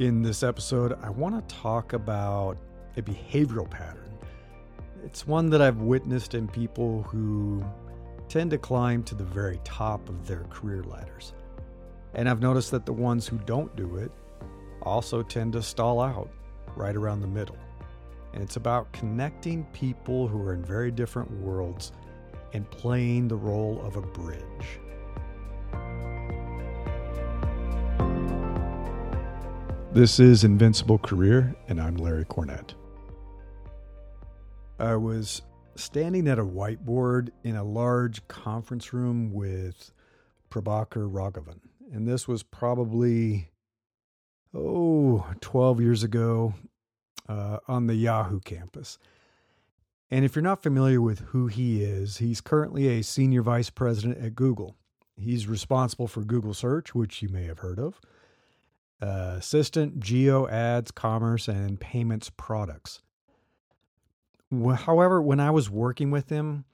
In this episode, I want to talk about a behavioral pattern. It's one that I've witnessed in people who tend to climb to the very top of their career ladders. And I've noticed that the ones who don't do it also tend to stall out right around the middle. And it's about connecting people who are in very different worlds and playing the role of a bridge. This is Invincible Career, and I'm Larry Cornett. I was standing at a whiteboard in a large conference room with Prabhakar Raghavan. And this was probably, oh, 12 years ago uh, on the Yahoo campus. And if you're not familiar with who he is, he's currently a senior vice president at Google. He's responsible for Google Search, which you may have heard of uh, assistant, geo ads, commerce, and payments products. However, when I was working with him,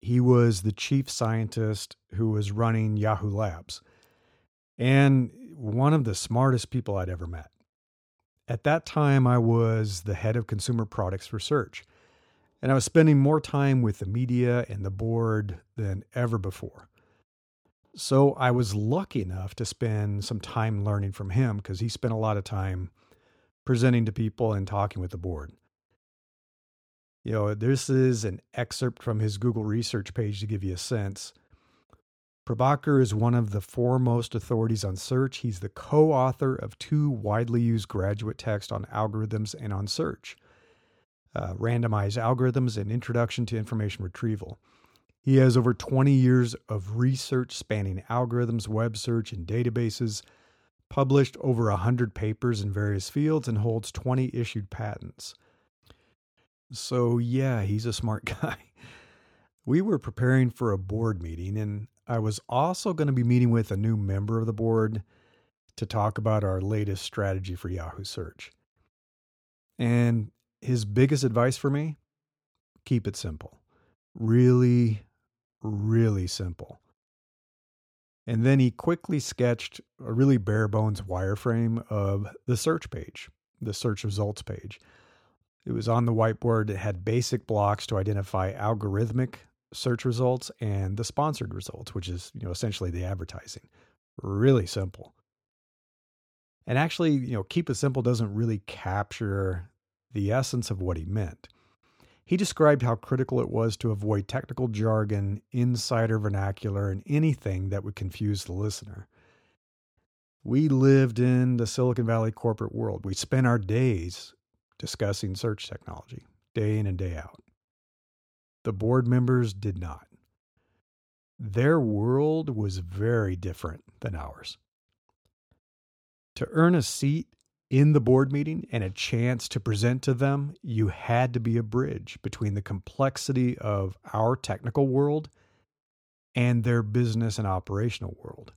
he was the chief scientist who was running Yahoo Labs and one of the smartest people I'd ever met. At that time, I was the head of consumer products research, and I was spending more time with the media and the board than ever before. So I was lucky enough to spend some time learning from him because he spent a lot of time presenting to people and talking with the board. You know, this is an excerpt from his Google research page to give you a sense. Prabhakar is one of the foremost authorities on search. He's the co author of two widely used graduate texts on algorithms and on search uh, Randomized Algorithms and Introduction to Information Retrieval. He has over 20 years of research spanning algorithms, web search, and databases, published over 100 papers in various fields, and holds 20 issued patents. So, yeah, he's a smart guy. We were preparing for a board meeting, and I was also going to be meeting with a new member of the board to talk about our latest strategy for Yahoo Search. And his biggest advice for me keep it simple. Really, really simple. And then he quickly sketched a really bare bones wireframe of the search page, the search results page. It was on the whiteboard. It had basic blocks to identify algorithmic search results and the sponsored results, which is, you know, essentially the advertising. Really simple. And actually, you know, keep it simple doesn't really capture the essence of what he meant. He described how critical it was to avoid technical jargon, insider vernacular, and anything that would confuse the listener. We lived in the Silicon Valley corporate world. We spent our days discussing search technology, day in and day out. The board members did not. Their world was very different than ours. To earn a seat in the board meeting and a chance to present to them, you had to be a bridge between the complexity of our technical world and their business and operational world.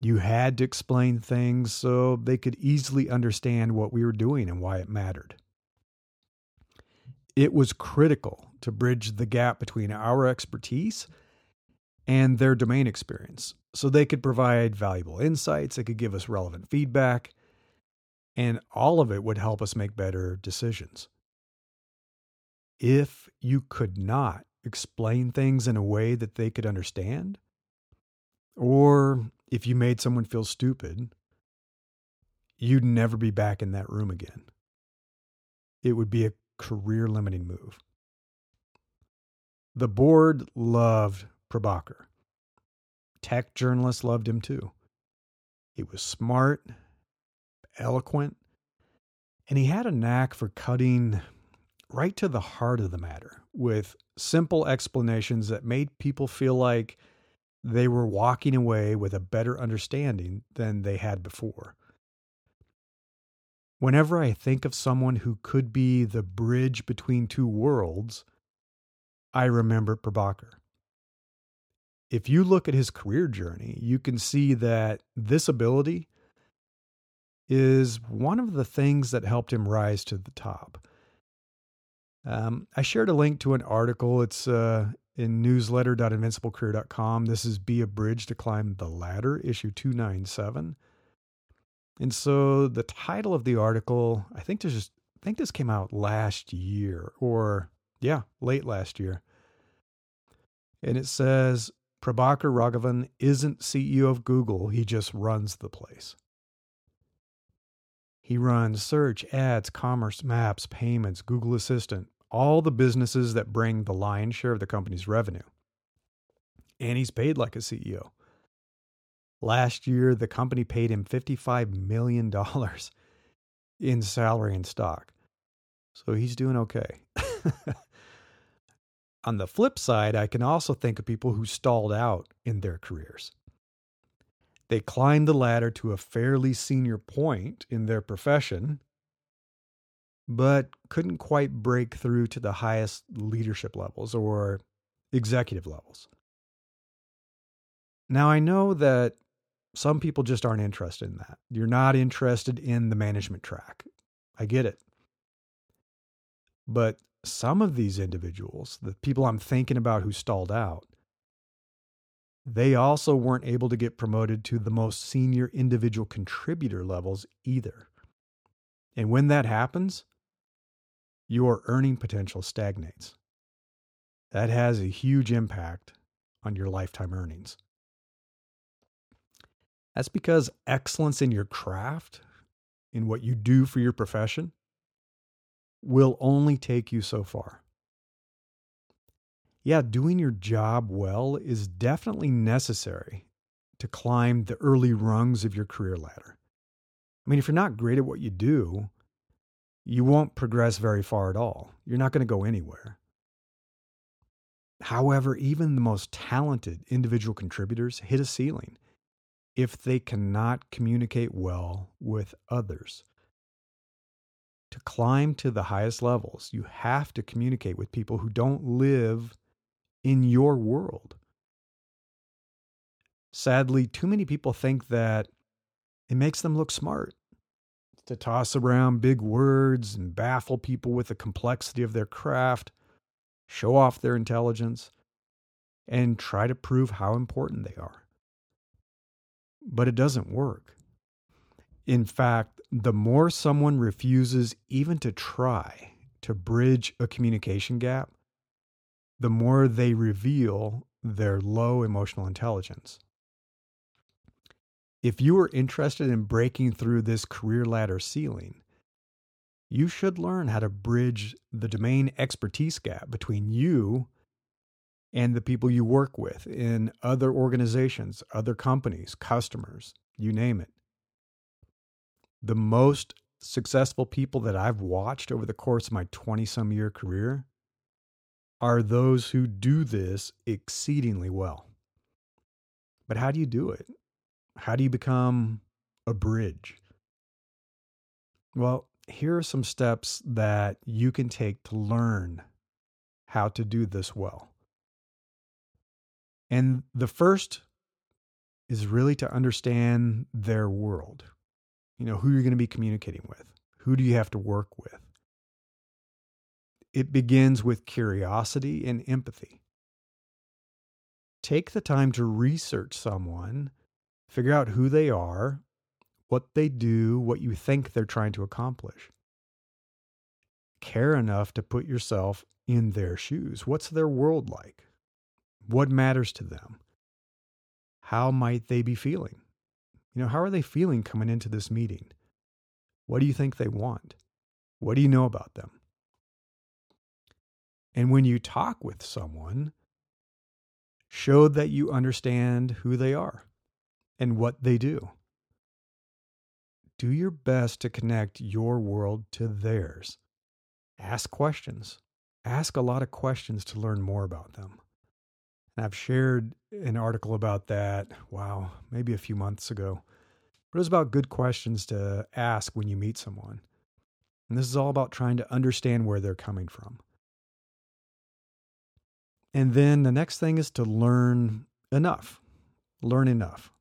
You had to explain things so they could easily understand what we were doing and why it mattered. It was critical to bridge the gap between our expertise and their domain experience so they could provide valuable insights, they could give us relevant feedback, and all of it would help us make better decisions. If you could not explain things in a way that they could understand, or if you made someone feel stupid, you'd never be back in that room again. It would be a career limiting move. The board loved Prabhakar. Tech journalists loved him too. He was smart, eloquent, and he had a knack for cutting right to the heart of the matter with simple explanations that made people feel like they were walking away with a better understanding than they had before. Whenever I think of someone who could be the bridge between two worlds, I remember Prabhakar. If you look at his career journey, you can see that this ability is one of the things that helped him rise to the top. Um, I shared a link to an article. It's uh, in newsletter.invinciblecareer.com. This is Be a Bridge to Climb the Ladder, issue 297. And so the title of the article, I think there's just I think this came out last year or yeah, late last year. And it says Prabhakar Raghavan isn't CEO of Google, he just runs the place. He runs search, ads, commerce, maps, payments, Google Assistant, all the businesses that bring the lion's share of the company's revenue. And he's paid like a CEO. Last year, the company paid him $55 million in salary and stock. So he's doing okay. On the flip side, I can also think of people who stalled out in their careers. They climbed the ladder to a fairly senior point in their profession, but couldn't quite break through to the highest leadership levels or executive levels. Now, I know that some people just aren't interested in that. You're not interested in the management track. I get it. But some of these individuals, the people I'm thinking about who stalled out, they also weren't able to get promoted to the most senior individual contributor levels either. And when that happens, your earning potential stagnates. That has a huge impact on your lifetime earnings. That's because excellence in your craft, in what you do for your profession, will only take you so far. Yeah, doing your job well is definitely necessary to climb the early rungs of your career ladder. I mean, if you're not great at what you do, you won't progress very far at all. You're not going to go anywhere. However, even the most talented individual contributors hit a ceiling if they cannot communicate well with others. To climb to the highest levels, you have to communicate with people who don't live in your world. Sadly, too many people think that it makes them look smart to toss around big words and baffle people with the complexity of their craft, show off their intelligence, and try to prove how important they are but it doesn't work. In fact, the more someone refuses even to try to bridge a communication gap, the more they reveal their low emotional intelligence. If you are interested in breaking through this career ladder ceiling, you should learn how to bridge the domain expertise gap between you and the people you work with in other organizations, other companies, customers, you name it. The most successful people that I've watched over the course of my 20 some year career are those who do this exceedingly well. But how do you do it? How do you become a bridge? Well, here are some steps that you can take to learn how to do this well. And the first is really to understand their world. You know, who you're going to be communicating with, who do you have to work with. It begins with curiosity and empathy. Take the time to research someone, figure out who they are, what they do, what you think they're trying to accomplish. Care enough to put yourself in their shoes. What's their world like? What matters to them? How might they be feeling? You know, how are they feeling coming into this meeting? What do you think they want? What do you know about them? And when you talk with someone, show that you understand who they are and what they do. Do your best to connect your world to theirs. Ask questions. Ask a lot of questions to learn more about them. And I've shared an article about that, wow, maybe a few months ago. But it was about good questions to ask when you meet someone. And this is all about trying to understand where they're coming from. And then the next thing is to learn enough. Learn enough.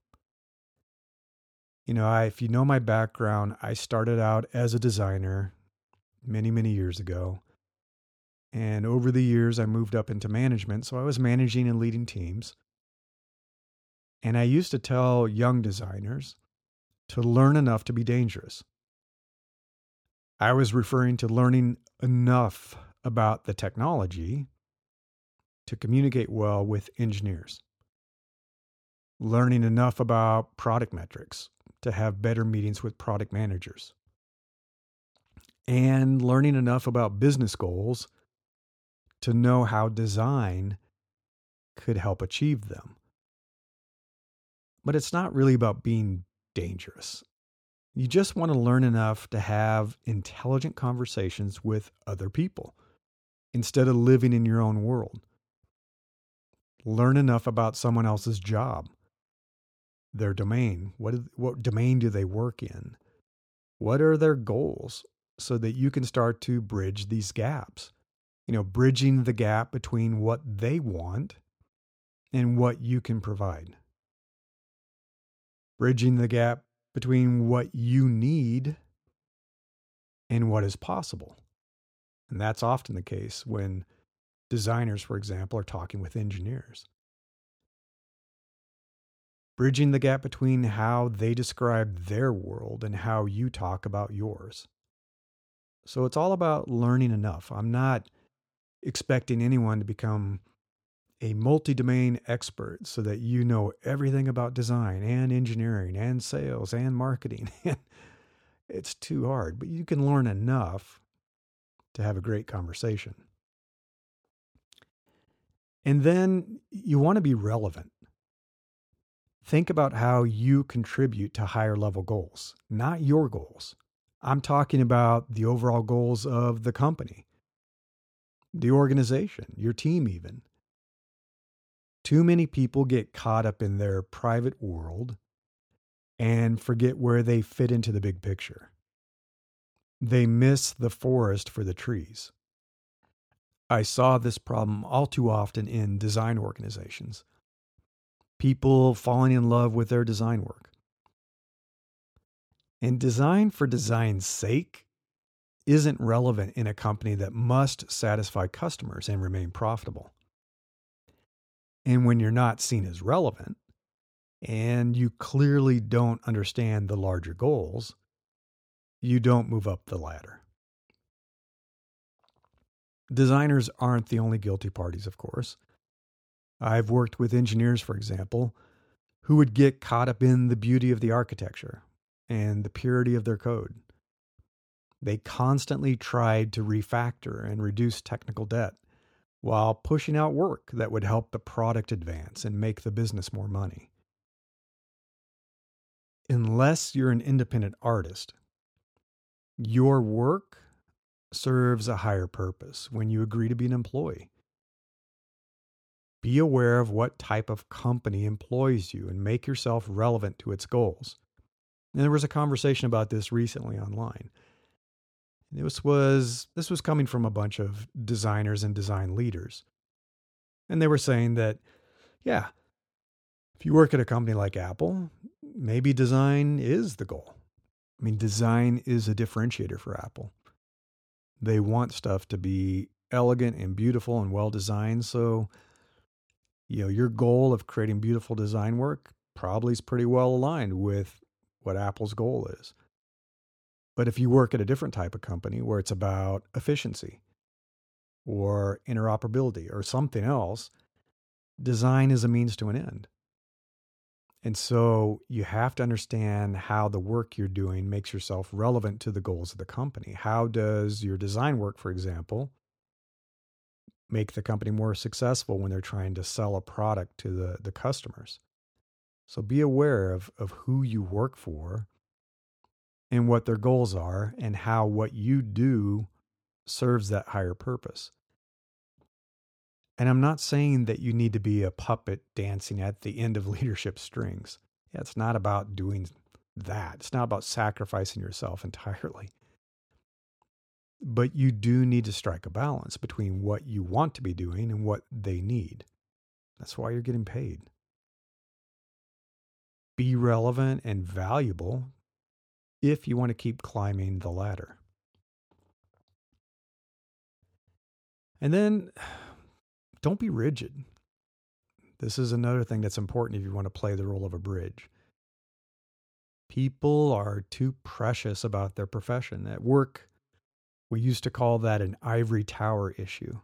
You know, I, if you know my background, I started out as a designer many, many years ago. And over the years, I moved up into management. So I was managing and leading teams. And I used to tell young designers to learn enough to be dangerous. I was referring to learning enough about the technology to communicate well with engineers, learning enough about product metrics to have better meetings with product managers, and learning enough about business goals to know how design could help achieve them. But it's not really about being dangerous. You just want to learn enough to have intelligent conversations with other people instead of living in your own world. Learn enough about someone else's job, their domain. What, what domain do they work in? What are their goals so that you can start to bridge these gaps? You know, bridging the gap between what they want and what you can provide. Bridging the gap between what you need and what is possible. And that's often the case when designers, for example, are talking with engineers. Bridging the gap between how they describe their world and how you talk about yours. So it's all about learning enough. I'm not expecting anyone to become a multi domain expert so that you know everything about design and engineering and sales and marketing. it's too hard, but you can learn enough to have a great conversation. And then you want to be relevant. Think about how you contribute to higher level goals, not your goals. I'm talking about the overall goals of the company, the organization, your team, even. Too many people get caught up in their private world and forget where they fit into the big picture. They miss the forest for the trees. I saw this problem all too often in design organizations. People falling in love with their design work. And design for design's sake isn't relevant in a company that must satisfy customers and remain profitable. And when you're not seen as relevant, and you clearly don't understand the larger goals, you don't move up the ladder. Designers aren't the only guilty parties, of course. I've worked with engineers, for example, who would get caught up in the beauty of the architecture and the purity of their code. They constantly tried to refactor and reduce technical debt while pushing out work that would help the product advance and make the business more money. Unless you're an independent artist, your work serves a higher purpose when you agree to be an employee. Be aware of what type of company employs you and make yourself relevant to its goals. And there was a conversation about this recently online. This was this was coming from a bunch of designers and design leaders. And they were saying that yeah, if you work at a company like Apple, maybe design is the goal. I mean, design is a differentiator for Apple. They want stuff to be elegant and beautiful and well designed. So, you know, your goal of creating beautiful design work probably is pretty well aligned with what Apple's goal is. But if you work at a different type of company where it's about efficiency or interoperability or something else, design is a means to an end. And so you have to understand how the work you're doing makes yourself relevant to the goals of the company. How does your design work, for example, make the company more successful when they're trying to sell a product to the, the customers? So be aware of, of who you work for and what their goals are and how what you do serves that higher purpose. And I'm not saying that you need to be a puppet dancing at the end of leadership strings. Yeah, it's not about doing that. It's not about sacrificing yourself entirely. But you do need to strike a balance between what you want to be doing and what they need. That's why you're getting paid. Be relevant and valuable if you want to keep climbing the ladder. And then don't be rigid. This is another thing that's important if you want to play the role of a bridge. People are too precious about their profession. At work, we used to call that an ivory tower issue.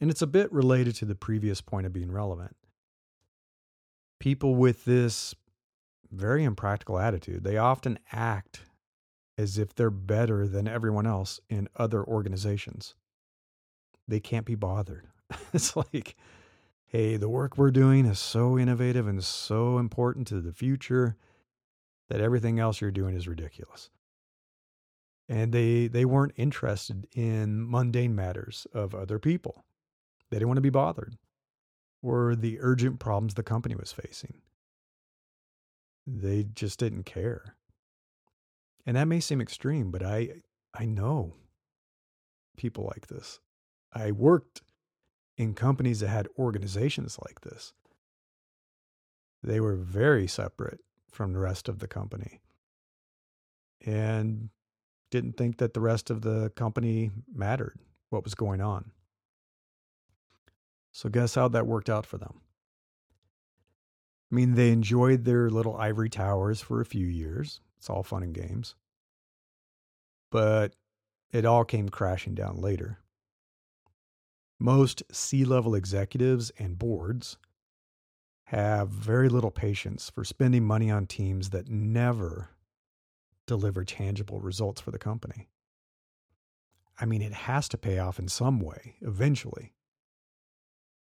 And it's a bit related to the previous point of being relevant. People with this very impractical attitude, they often act as if they're better than everyone else in other organizations. They can't be bothered. it's like, hey, the work we're doing is so innovative and so important to the future that everything else you're doing is ridiculous and they they weren't interested in mundane matters of other people. They didn't want to be bothered or the urgent problems the company was facing. They just didn't care. And that may seem extreme, but I I know people like this. I worked in companies that had organizations like this. They were very separate from the rest of the company. And didn't think that the rest of the company mattered, what was going on. So, guess how that worked out for them? I mean, they enjoyed their little ivory towers for a few years. It's all fun and games. But it all came crashing down later. Most C level executives and boards have very little patience for spending money on teams that never deliver tangible results for the company. I mean, it has to pay off in some way eventually.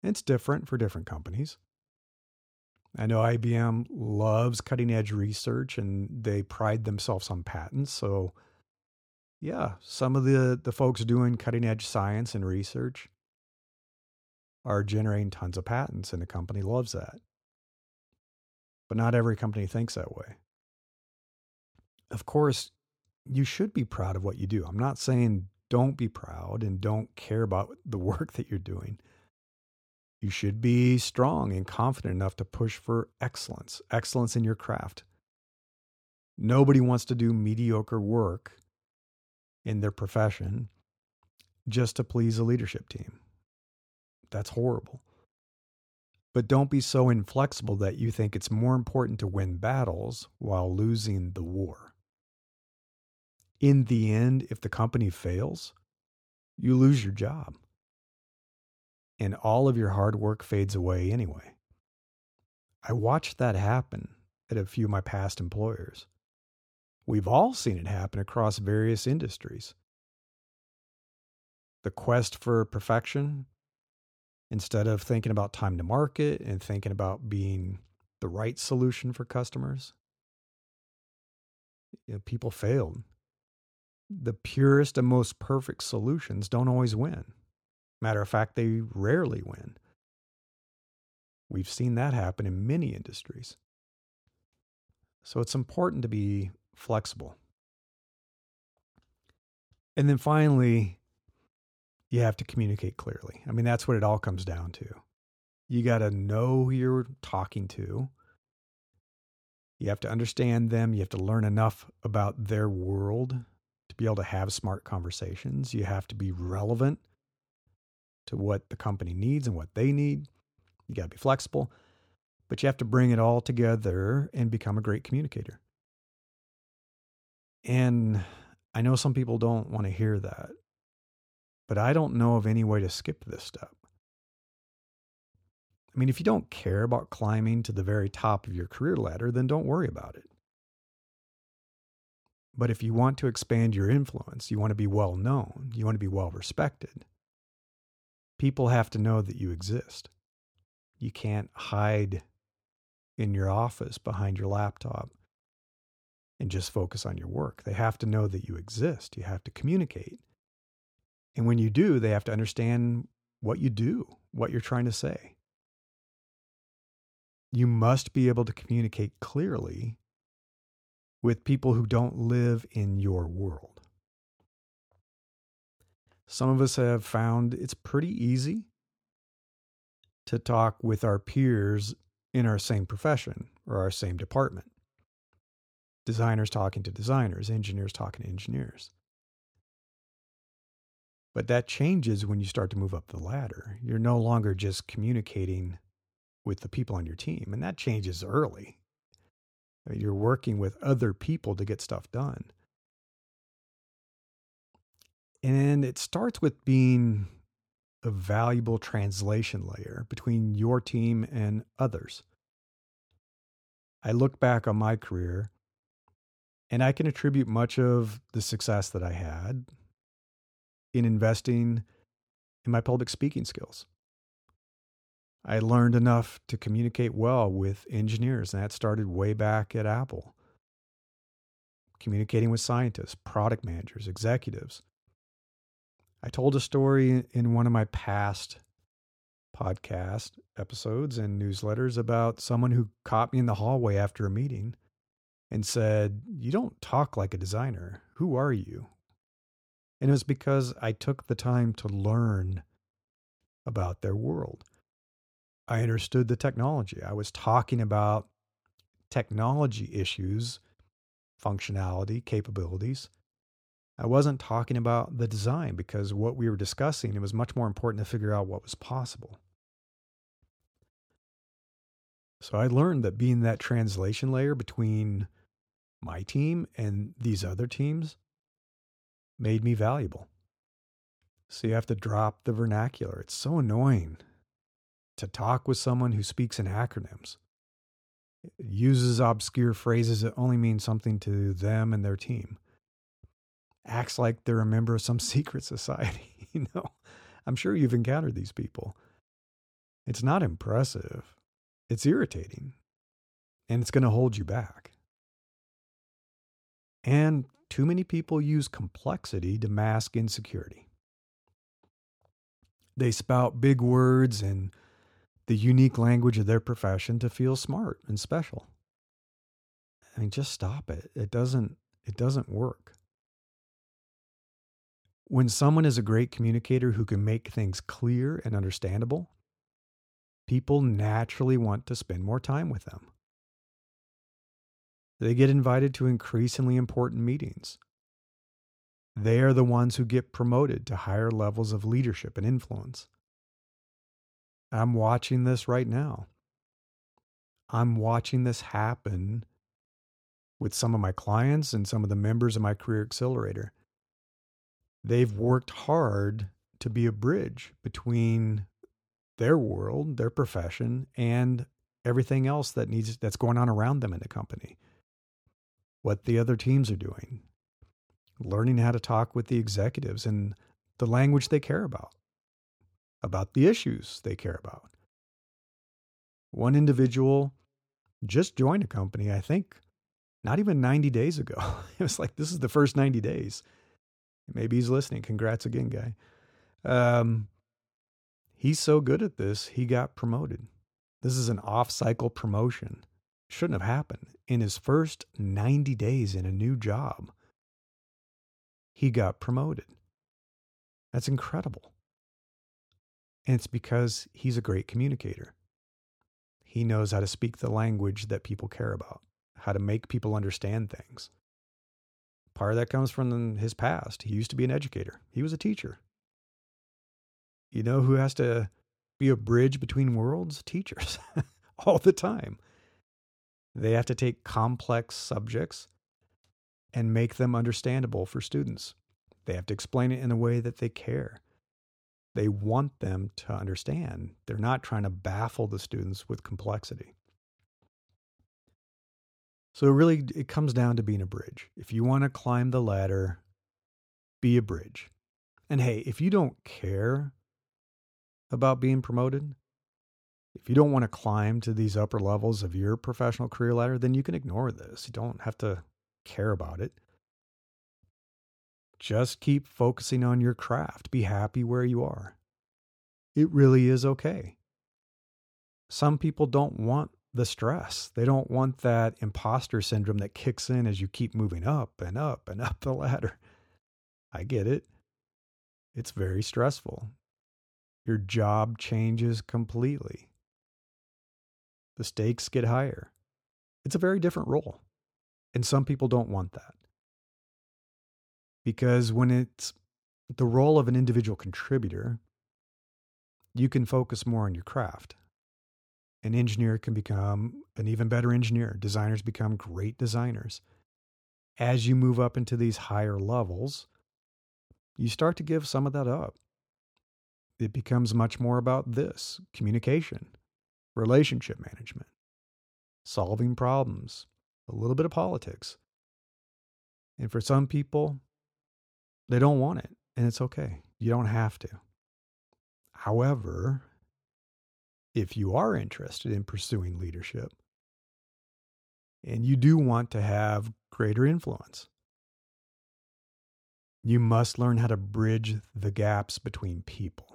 It's different for different companies. I know IBM loves cutting edge research and they pride themselves on patents. So, yeah, some of the, the folks doing cutting edge science and research are generating tons of patents, and the company loves that. But not every company thinks that way of course, you should be proud of what you do. I'm not saying don't be proud and don't care about the work that you're doing. You should be strong and confident enough to push for excellence, excellence in your craft. Nobody wants to do mediocre work in their profession just to please a leadership team. That's horrible. But don't be so inflexible that you think it's more important to win battles while losing the war in the end, if the company fails, you lose your job. And all of your hard work fades away anyway. I watched that happen at a few of my past employers. We've all seen it happen across various industries. The quest for perfection, instead of thinking about time to market and thinking about being the right solution for customers, you know, people failed the purest and most perfect solutions don't always win. Matter of fact, they rarely win. We've seen that happen in many industries. So it's important to be flexible. And then finally, you have to communicate clearly. I mean, that's what it all comes down to. You got to know who you're talking to. You have to understand them. You have to learn enough about their world to be able to have smart conversations. You have to be relevant to what the company needs and what they need. You got to be flexible, but you have to bring it all together and become a great communicator. And I know some people don't want to hear that, but I don't know of any way to skip this step. I mean, if you don't care about climbing to the very top of your career ladder, then don't worry about it. But if you want to expand your influence, you want to be well known, you want to be well respected, people have to know that you exist. You can't hide in your office behind your laptop and just focus on your work. They have to know that you exist. You have to communicate. And when you do, they have to understand what you do, what you're trying to say. You must be able to communicate clearly with people who don't live in your world. Some of us have found it's pretty easy to talk with our peers in our same profession or our same department. Designers talking to designers, engineers talking to engineers. But that changes when you start to move up the ladder. You're no longer just communicating with the people on your team, and that changes early you're working with other people to get stuff done. And it starts with being a valuable translation layer between your team and others. I look back on my career and I can attribute much of the success that I had in investing in my public speaking skills. I learned enough to communicate well with engineers, and that started way back at Apple. Communicating with scientists, product managers, executives. I told a story in one of my past podcast episodes and newsletters about someone who caught me in the hallway after a meeting and said, You don't talk like a designer. Who are you? And it was because I took the time to learn about their world. I understood the technology. I was talking about technology issues, functionality, capabilities. I wasn't talking about the design because what we were discussing, it was much more important to figure out what was possible. So I learned that being that translation layer between my team and these other teams made me valuable. So you have to drop the vernacular. It's so annoying to talk with someone who speaks in acronyms, uses obscure phrases that only mean something to them and their team, acts like they're a member of some secret society. you know, I'm sure you've encountered these people. It's not impressive, it's irritating, and it's going to hold you back. And too many people use complexity to mask insecurity. They spout big words and the unique language of their profession to feel smart and special. I mean, just stop it. It doesn't, it doesn't work. When someone is a great communicator who can make things clear and understandable, people naturally want to spend more time with them. They get invited to increasingly important meetings. They are the ones who get promoted to higher levels of leadership and influence. I'm watching this right now. I'm watching this happen with some of my clients and some of the members of my Career Accelerator. They've worked hard to be a bridge between their world, their profession, and everything else that needs that's going on around them in the company. What the other teams are doing. Learning how to talk with the executives and the language they care about about the issues they care about. One individual just joined a company, I think, not even 90 days ago. it was like, this is the first 90 days. Maybe he's listening. Congrats again, guy. Um, he's so good at this, he got promoted. This is an off cycle promotion. Shouldn't have happened. In his first 90 days in a new job, he got promoted. That's incredible. And it's because he's a great communicator. He knows how to speak the language that people care about, how to make people understand things. Part of that comes from his past. He used to be an educator, he was a teacher. You know who has to be a bridge between worlds? Teachers, all the time. They have to take complex subjects and make them understandable for students. They have to explain it in a way that they care. They want them to understand. They're not trying to baffle the students with complexity. So really it comes down to being a bridge. If you want to climb the ladder, be a bridge. And hey, if you don't care about being promoted, if you don't want to climb to these upper levels of your professional career ladder, then you can ignore this. You don't have to care about it. Just keep focusing on your craft. Be happy where you are. It really is okay. Some people don't want the stress. They don't want that imposter syndrome that kicks in as you keep moving up and up and up the ladder. I get it. It's very stressful. Your job changes completely. The stakes get higher. It's a very different role. And some people don't want that because when it's the role of an individual contributor, you can focus more on your craft an engineer can become an even better engineer. Designers become great designers. As you move up into these higher levels, you start to give some of that up. It becomes much more about this communication, relationship management, solving problems, a little bit of politics. And for some people, they don't want it, and it's okay. You don't have to. However, if you are interested in pursuing leadership and you do want to have greater influence, you must learn how to bridge the gaps between people.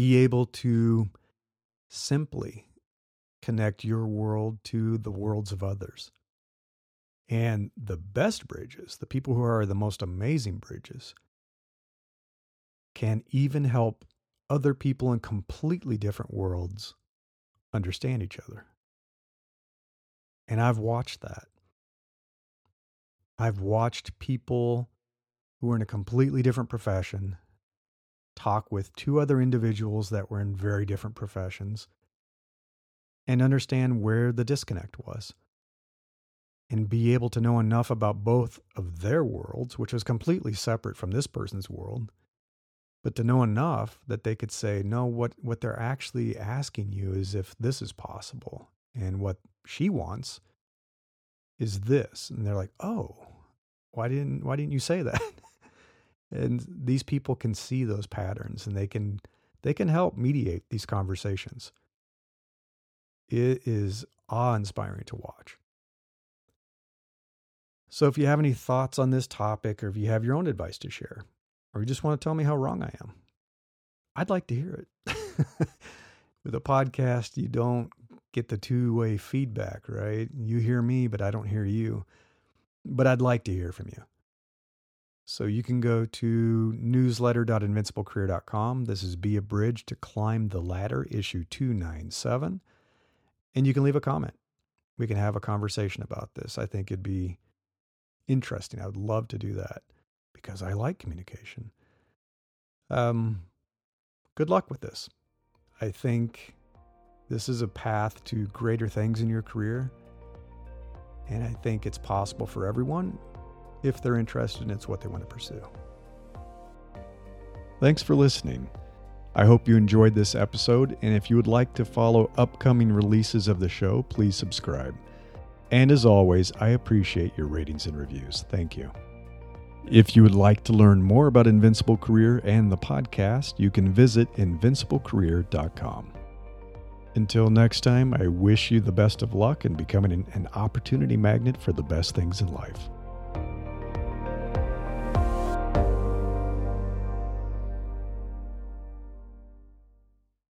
Be able to simply connect your world to the worlds of others. And the best bridges, the people who are the most amazing bridges, can even help other people in completely different worlds understand each other. And I've watched that. I've watched people who are in a completely different profession talk with two other individuals that were in very different professions and understand where the disconnect was and be able to know enough about both of their worlds, which was completely separate from this person's world, but to know enough that they could say, no, what, what they're actually asking you is if this is possible. And what she wants is this. And they're like, oh, why didn't, why didn't you say that? And these people can see those patterns and they can, they can help mediate these conversations. It is awe inspiring to watch. So, if you have any thoughts on this topic or if you have your own advice to share, or you just want to tell me how wrong I am, I'd like to hear it. With a podcast, you don't get the two way feedback, right? You hear me, but I don't hear you. But I'd like to hear from you. So you can go to newsletter.invinciblecareer.com. This is Be a Bridge to Climb the Ladder, issue 297. And you can leave a comment. We can have a conversation about this. I think it'd be interesting. I would love to do that because I like communication. Um, good luck with this. I think this is a path to greater things in your career. And I think it's possible for everyone if they're interested and it's what they want to pursue. Thanks for listening. I hope you enjoyed this episode, and if you would like to follow upcoming releases of the show, please subscribe. And as always, I appreciate your ratings and reviews. Thank you. If you would like to learn more about Invincible Career and the podcast, you can visit invinciblecareer.com. Until next time, I wish you the best of luck in becoming an, an opportunity magnet for the best things in life.